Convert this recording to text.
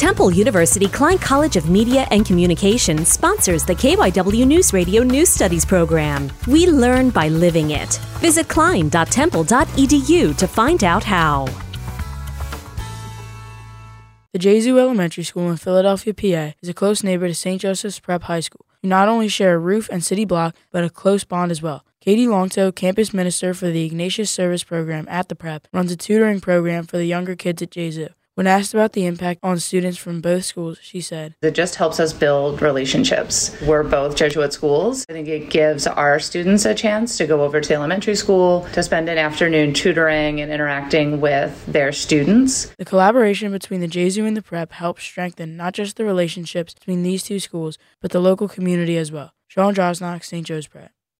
Temple University Klein College of Media and Communication sponsors the KYW News Radio News Studies program. We learn by living it. Visit klein.temple.edu to find out how. The Gesu Elementary School in Philadelphia, PA is a close neighbor to St. Joseph's Prep High School. You not only share a roof and city block, but a close bond as well. Katie Longtoe, campus minister for the Ignatius Service Program at the Prep, runs a tutoring program for the younger kids at Gesu. When asked about the impact on students from both schools, she said, It just helps us build relationships. We're both Jesuit schools. I think it gives our students a chance to go over to elementary school to spend an afternoon tutoring and interacting with their students. The collaboration between the Gesu and the Prep helps strengthen not just the relationships between these two schools, but the local community as well. Sean Drosnock, St. Joe's Prep.